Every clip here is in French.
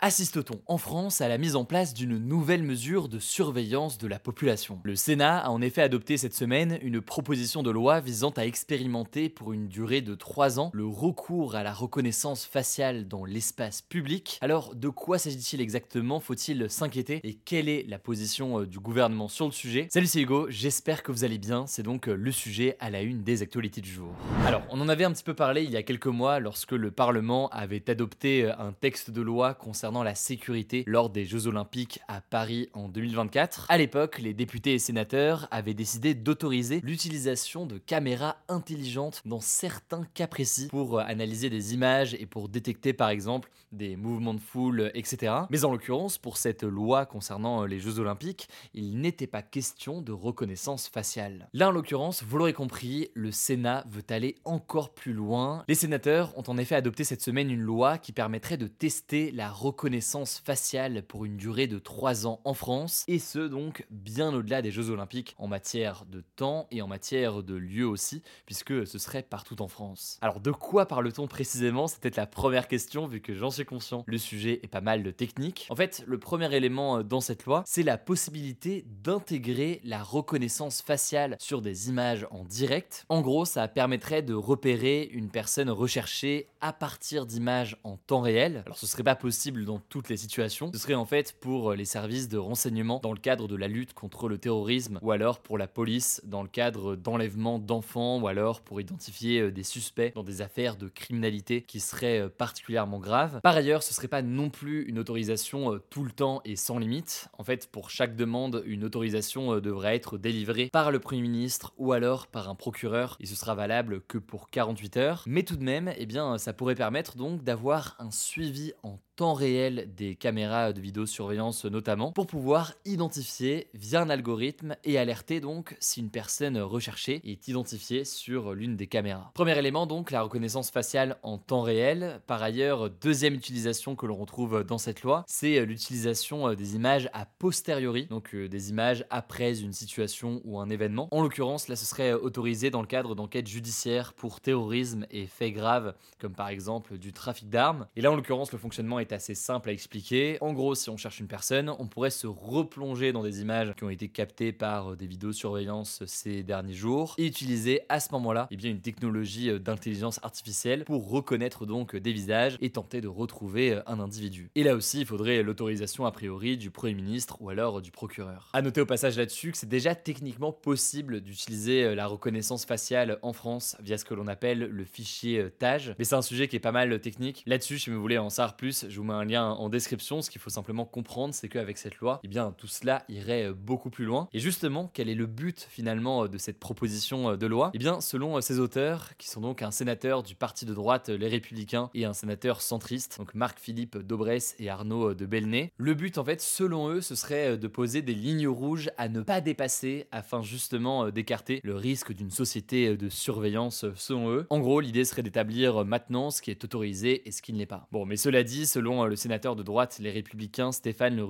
Assiste-t-on en France à la mise en place d'une nouvelle mesure de surveillance de la population? Le Sénat a en effet adopté cette semaine une proposition de loi visant à expérimenter pour une durée de 3 ans le recours à la reconnaissance faciale dans l'espace public. Alors de quoi s'agit-il exactement? Faut-il s'inquiéter? Et quelle est la position euh, du gouvernement sur le sujet? Salut c'est Hugo, j'espère que vous allez bien, c'est donc euh, le sujet à la une des actualités du jour. Alors on en avait un petit peu parlé il y a quelques mois lorsque le Parlement avait adopté euh, un texte de loi concernant la sécurité lors des Jeux Olympiques à Paris en 2024. À l'époque, les députés et sénateurs avaient décidé d'autoriser l'utilisation de caméras intelligentes dans certains cas précis pour analyser des images et pour détecter par exemple des mouvements de foule, etc. Mais en l'occurrence, pour cette loi concernant les Jeux Olympiques, il n'était pas question de reconnaissance faciale. Là, en l'occurrence, vous l'aurez compris, le Sénat veut aller encore plus loin. Les sénateurs ont en effet adopté cette semaine une loi qui permettrait de tester la reconnaissance reconnaissance faciale pour une durée de 3 ans en France, et ce donc bien au-delà des Jeux Olympiques en matière de temps et en matière de lieu aussi, puisque ce serait partout en France. Alors de quoi parle-t-on précisément? C'est peut-être la première question, vu que j'en suis conscient. Le sujet est pas mal de technique. En fait, le premier élément dans cette loi, c'est la possibilité d'intégrer la reconnaissance faciale sur des images en direct. En gros, ça permettrait de repérer une personne recherchée à partir d'images en temps réel. Alors ce serait pas possible dans toutes les situations. Ce serait en fait pour les services de renseignement dans le cadre de la lutte contre le terrorisme ou alors pour la police dans le cadre d'enlèvement d'enfants ou alors pour identifier euh, des suspects dans des affaires de criminalité qui seraient euh, particulièrement graves. Par ailleurs, ce serait pas non plus une autorisation euh, tout le temps et sans limite. En fait, pour chaque demande, une autorisation devrait être délivrée par le Premier ministre ou alors par un procureur et ce sera valable que pour 48 heures. Mais tout de même, eh bien, ça pourrait permettre donc d'avoir un suivi en temps réel des caméras de vidéosurveillance notamment, pour pouvoir identifier via un algorithme et alerter donc si une personne recherchée est identifiée sur l'une des caméras. Premier élément donc, la reconnaissance faciale en temps réel. Par ailleurs, deuxième utilisation que l'on retrouve dans cette loi, c'est l'utilisation des images a posteriori, donc euh, des images après une situation ou un événement. En l'occurrence, là ce serait autorisé dans le cadre d'enquêtes judiciaires pour terrorisme et faits graves, comme par exemple du trafic d'armes. Et là en l'occurrence, le fonctionnement est assez simple à expliquer. En gros, si on cherche une personne, on pourrait se replonger dans des images qui ont été captées par euh, des vidéosurveillance ces derniers jours et utiliser à ce moment-là eh une technologie euh, d'intelligence artificielle pour reconnaître donc des visages et tenter de retrouver euh, un individu. Et là aussi, il faudrait l'autorisation a priori du Premier ministre ou alors du procureur. À noter au passage là-dessus que c'est déjà techniquement possible d'utiliser la reconnaissance faciale en France via ce que l'on appelle le fichier TAGE, mais c'est un sujet qui est pas mal technique. Là-dessus, si vous voulez en savoir plus, je vous mets un lien en description. Ce qu'il faut simplement comprendre, c'est qu'avec cette loi, eh bien, tout cela irait euh, beaucoup plus loin. Et justement, quel est le but finalement euh, de cette proposition euh, de loi? Eh bien, selon ces auteurs, qui sont donc un sénateur du parti de droite Les Républicains et un sénateur centriste, donc Marc-Philippe Daubresse et Arnaud de Belnay, le but en fait, selon eux, ce serait de poser des lignes rouges à ne pas dépasser afin justement d'écarter le risque d'une société de surveillance selon eux. En gros, l'idée serait d'établir maintenant ce qui est autorisé et ce qui ne l'est pas. Bon, mais cela dit, selon euh, le sénateur de droite Les Républicains Stéphane Le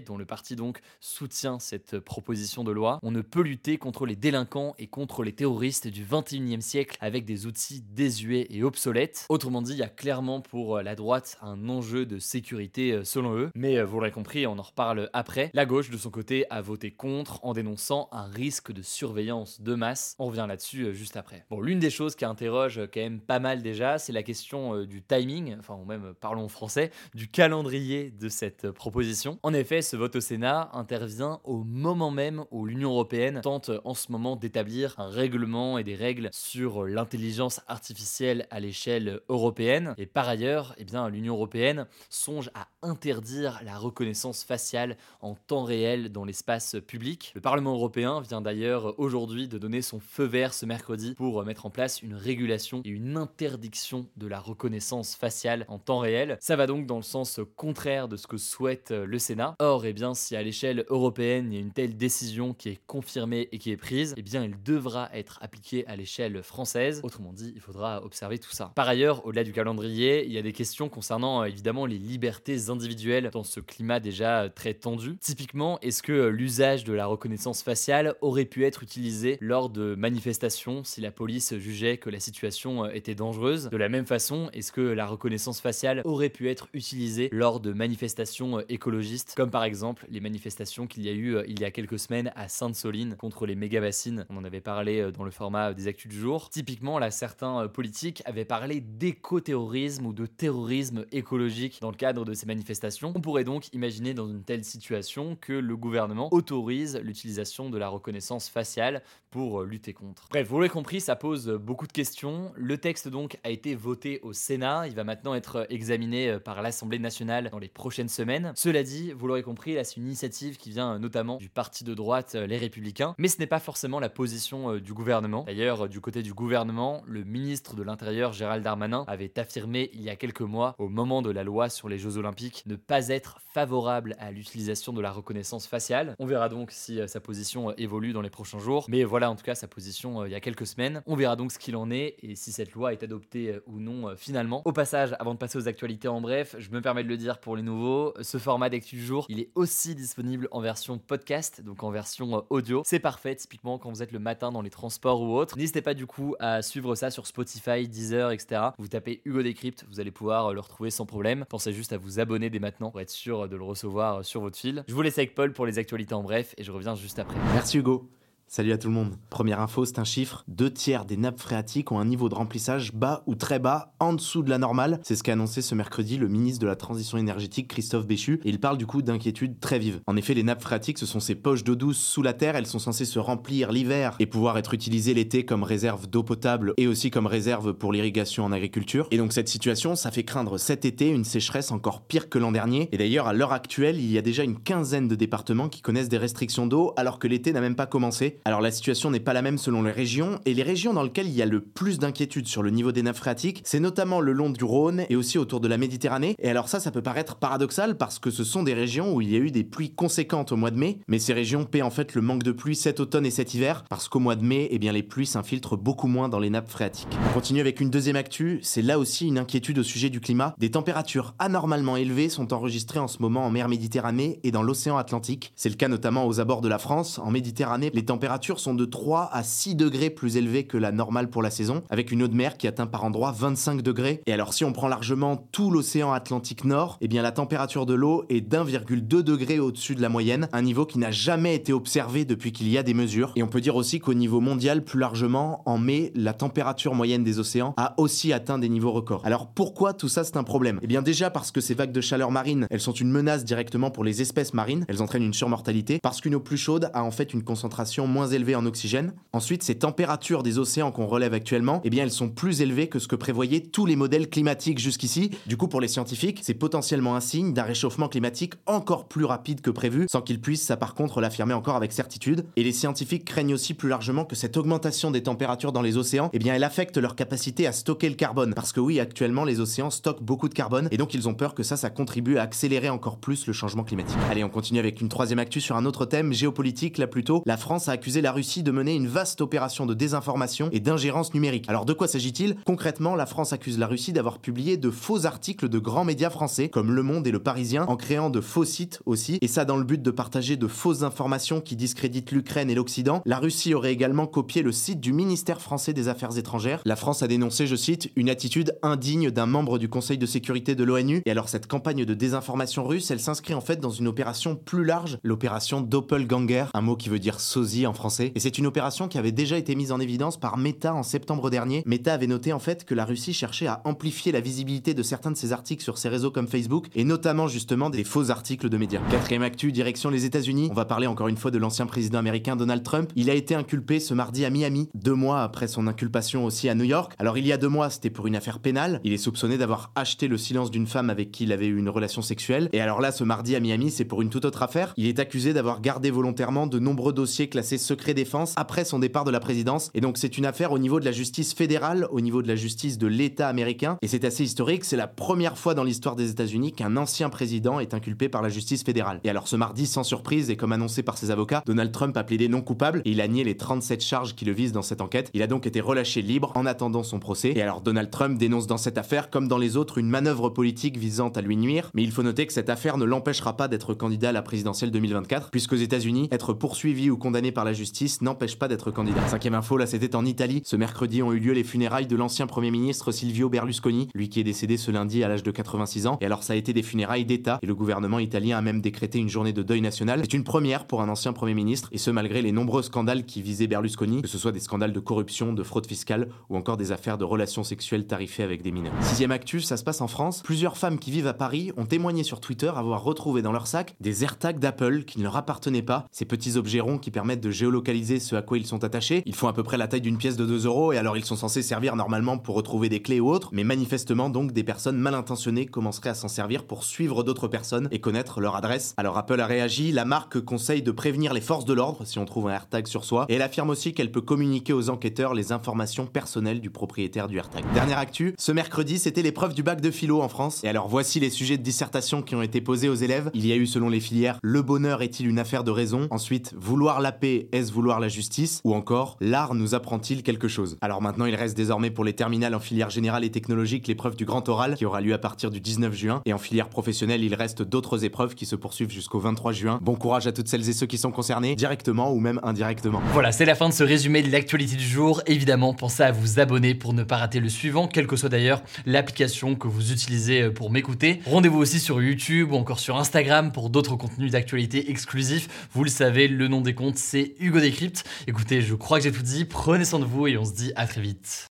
dont le parti donc soutient cette proposition de loi. On ne peut lutter contre les délinquants et contre les terroristes du 21e siècle avec des outils désuets et obsolètes. Autrement dit, il y a clairement pour la droite un enjeu de sécurité euh, selon eux. Mais euh, vous l'aurez compris, on en reparle après. La gauche, de son côté, a voté contre en dénonçant un risque de surveillance de masse. On revient là-dessus juste après. Bon, l'une des choses qui interroge quand même pas mal déjà, c'est la question du timing, enfin, ou même parlons français, du calendrier de cette proposition. En effet, ce vote au Sénat intervient au moment même où l'Union européenne tente en ce moment d'établir un règlement et des règles sur l'intelligence artificielle à l'échelle européenne. Et par ailleurs, eh bien, l'Union européenne songe à interdire la reconnaissance faciale en temps réel dans l'espace public. Le Parlement européen vient d'ailleurs aujourd'hui de donner son feu vert ce mercredi pour mettre en place une régulation et une interdiction de la reconnaissance faciale en temps réel. Ça va donc dans le sens contraire de ce que souhaite le Sénat. Or, eh bien, si à l'échelle européenne il y a une telle décision qui est confirmée et qui est prise, eh bien, elle devra être appliquée à l'échelle française. Autrement dit, il faudra observer tout ça. Par ailleurs, au-delà du calendrier, il y a des questions concernant évidemment les libertés individuelles dans ce climat déjà très tendu. Typiquement, est-ce que l'usage de la reconnaissance faciale aurait pu être utilisé lors de manifestations si la police jugeait que la situation était dangereuse? De la même façon, est-ce que la reconnaissance faciale aurait pu être utilisée lors de manifestations écologistes, comme par exemple les manifestations qu'il y a eu il y a quelques semaines à Sainte-Soline contre les méga-bassines On en avait parlé dans le format des actus du jour. Typiquement, là, certains politiques avaient parlé d'éco-terrorisme ou de terrorisme écologique dans le cadre de ces manifestations. On pourrait donc imaginer dans une telle situation que le gouvernement autorise l'utilisation de la reconnaissance faciale pour lutter contre. Bref, vous l'avez compris, ça pose beaucoup de questions. Le texte donc a été voté au Sénat, il va maintenant être examiné l'Assemblée nationale dans les prochaines semaines. Cela dit, vous l'aurez compris, là c'est une initiative qui vient notamment du parti de droite Les Républicains, mais ce n'est pas forcément la position du gouvernement. D'ailleurs, du côté du gouvernement, le ministre de l'Intérieur Gérald Darmanin avait affirmé il y a quelques mois, au moment de la loi sur les Jeux Olympiques, ne pas être favorable à l'utilisation de la reconnaissance faciale. On verra donc si sa position évolue dans les prochains jours, mais voilà en tout cas sa position il y a quelques semaines. On verra donc ce qu'il en est et si cette loi est adoptée ou non finalement. Au passage, avant de passer aux actualités en bref, je me permets de le dire pour les nouveaux, ce format d'actu du jour, il est aussi disponible en version podcast, donc en version audio. C'est parfait typiquement quand vous êtes le matin dans les transports ou autres. N'hésitez pas du coup à suivre ça sur Spotify, Deezer, etc. Vous tapez Hugo Décrypte, vous allez pouvoir le retrouver sans problème. Pensez juste à vous abonner dès maintenant pour être sûr de le recevoir sur votre fil. Je vous laisse avec Paul pour les actualités en bref et je reviens juste après. Merci Hugo. Salut à tout le monde. Première info, c'est un chiffre. Deux tiers des nappes phréatiques ont un niveau de remplissage bas ou très bas, en dessous de la normale. C'est ce qu'a annoncé ce mercredi le ministre de la Transition énergétique Christophe Béchu. Et il parle du coup d'inquiétudes très vives. En effet, les nappes phréatiques, ce sont ces poches d'eau douce sous la terre. Elles sont censées se remplir l'hiver et pouvoir être utilisées l'été comme réserve d'eau potable et aussi comme réserve pour l'irrigation en agriculture. Et donc cette situation, ça fait craindre cet été une sécheresse encore pire que l'an dernier. Et d'ailleurs, à l'heure actuelle, il y a déjà une quinzaine de départements qui connaissent des restrictions d'eau alors que l'été n'a même pas commencé. Alors la situation n'est pas la même selon les régions, et les régions dans lesquelles il y a le plus d'inquiétude sur le niveau des nappes phréatiques, c'est notamment le long du Rhône et aussi autour de la Méditerranée. Et alors ça, ça peut paraître paradoxal parce que ce sont des régions où il y a eu des pluies conséquentes au mois de mai, mais ces régions paient en fait le manque de pluie cet automne et cet hiver, parce qu'au mois de mai, eh bien les pluies s'infiltrent beaucoup moins dans les nappes phréatiques. On continue avec une deuxième actu, c'est là aussi une inquiétude au sujet du climat. Des températures anormalement élevées sont enregistrées en ce moment en mer Méditerranée et dans l'océan Atlantique. C'est le cas notamment aux abords de la France. En Méditerranée, les températures sont de 3 à 6 degrés plus élevées que la normale pour la saison, avec une eau de mer qui atteint par endroits 25 degrés. Et alors si on prend largement tout l'océan Atlantique Nord, eh bien la température de l'eau est d'1,2 degré au-dessus de la moyenne, un niveau qui n'a jamais été observé depuis qu'il y a des mesures. Et on peut dire aussi qu'au niveau mondial, plus largement, en mai, la température moyenne des océans a aussi atteint des niveaux records. Alors pourquoi tout ça c'est un problème? Eh bien déjà parce que ces vagues de chaleur marine, elles sont une menace directement pour les espèces marines, elles entraînent une surmortalité, parce qu'une eau plus chaude a en fait une concentration moins élevée en oxygène Ensuite, ces températures des océans qu'on relève actuellement, eh bien, elles sont plus élevées que ce que prévoyaient tous les modèles climatiques jusqu'ici. Du coup, pour les scientifiques, c'est potentiellement un signe d'un réchauffement climatique encore plus rapide que prévu, sans qu'ils puissent, ça par contre, l'affirmer encore avec certitude. Et les scientifiques craignent aussi plus largement que cette augmentation des températures dans les océans, eh bien, elle affecte leur capacité à stocker le carbone. Parce que oui, actuellement, les océans stockent beaucoup de carbone, et donc ils ont peur que ça, ça contribue à accélérer encore plus le changement climatique. Allez, on continue avec une troisième actu sur un autre thème, géopolitique, là plutôt. La France a accusé la Russie de mener une vaste opération de désinformation et d'ingérence numérique. Alors de quoi s'agit-il? Concrètement, la France accuse la Russie d'avoir publié de faux articles de grands médias français comme Le Monde et Le Parisien en créant de faux sites aussi, et ça dans le but de partager de fausses informations qui discréditent l'Ukraine et l'Occident. La Russie aurait également copié le site du ministère français des Affaires étrangères. La France a dénoncé, je cite, une attitude indigne d'un membre du Conseil de sécurité de l'ONU. Et alors cette campagne de désinformation russe, elle s'inscrit en fait dans une opération plus large, l'opération Doppelganger, un mot qui veut dire sosie français. Et c'est une opération qui avait déjà été mise en évidence par Meta en septembre dernier. Meta avait noté en fait que la Russie cherchait à amplifier la visibilité de certains de ses articles sur ses réseaux comme Facebook, et notamment justement des faux articles de médias. Quatrième actu, direction les États-Unis. On va parler encore une fois de l'ancien président américain Donald Trump. Il a été inculpé ce mardi à Miami, deux mois après son inculpation aussi à New York. Alors il y a deux mois, c'était pour une affaire pénale. Il est soupçonné d'avoir acheté le silence d'une femme avec qui il avait eu une relation sexuelle. Et alors là, ce mardi à Miami, c'est pour une toute autre affaire. Il est accusé d'avoir gardé volontairement de nombreux dossiers classés secret défense après son départ de la présidence. Et donc c'est une affaire au niveau de la justice fédérale, au niveau de la justice de l'État américain. Et c'est assez historique, c'est la première fois dans l'histoire des États-Unis qu'un ancien président est inculpé par la justice fédérale. Et alors ce mardi, sans surprise et comme annoncé par ses avocats, Donald Trump a plaidé non coupable et il a nié les 37 charges qui le visent dans cette enquête. Il a donc été relâché libre en attendant son procès. Et alors Donald Trump dénonce dans cette affaire, comme dans les autres, une manœuvre politique visant à lui nuire. Mais il faut noter que cette affaire ne l'empêchera pas d'être candidat à la présidentielle 2024, puisqu'aux États-Unis, être poursuivi ou condamné par la justice n'empêche pas d'être candidat. Cinquième info, là c'était en Italie. Ce mercredi ont eu lieu les funérailles de l'ancien Premier ministre Silvio Berlusconi, lui qui est décédé ce lundi à l'âge de 86 ans. Et alors ça a été des funérailles d'État, et le gouvernement italien a même décrété une journée de deuil national. C'est une première pour un ancien Premier ministre, et ce malgré les nombreux scandales qui visaient Berlusconi, que ce soit des scandales de corruption, de fraude fiscale, ou encore des affaires de relations sexuelles tarifées avec des mineurs. Sixième actus, ça se passe en France. Plusieurs femmes qui vivent à Paris ont témoigné sur Twitter avoir retrouvé dans leur sac des AirTags d'Apple qui ne leur appartenaient pas. Ces petits objets ronds qui permettent de géolocaliser ce à quoi ils sont attachés. Ils font à peu près la taille d'une pièce de 2 euros et alors ils sont censés servir normalement pour retrouver des clés ou autres. Mais manifestement donc des personnes mal intentionnées commenceraient à s'en servir pour suivre d'autres personnes et connaître leur adresse. Alors Apple a réagi, la marque conseille de prévenir les forces de l'ordre si on trouve un AirTag sur soi et elle affirme aussi qu'elle peut communiquer aux enquêteurs les informations personnelles du propriétaire du AirTag. Dernière actu, ce mercredi c'était l'épreuve du bac de philo en France et alors voici les sujets de dissertation qui ont été posés aux élèves. Il y a eu selon les filières le bonheur est-il une affaire de raison? Ensuite, vouloir la paix est-ce vouloir la justice Ou encore, l'art nous apprend-il quelque chose? Alors maintenant, il reste désormais pour les terminales en filière générale et technologique l'épreuve du grand oral qui aura lieu à partir du 19 juin. Et en filière professionnelle, il reste d'autres épreuves qui se poursuivent jusqu'au 23 juin. Bon courage à toutes celles et ceux qui sont concernés, directement ou même indirectement. Voilà, c'est la fin de ce résumé de l'actualité du jour. Évidemment, pensez à vous abonner pour ne pas rater le suivant, quelle que soit d'ailleurs l'application que vous utilisez euh, pour m'écouter. Rendez-vous aussi sur YouTube ou encore sur Instagram pour d'autres contenus d'actualité exclusifs. Vous le savez, le nom des comptes, c'est Hugo Décrypte. Écoutez, je crois que j'ai tout dit. Prenez soin de vous et on se dit à très vite.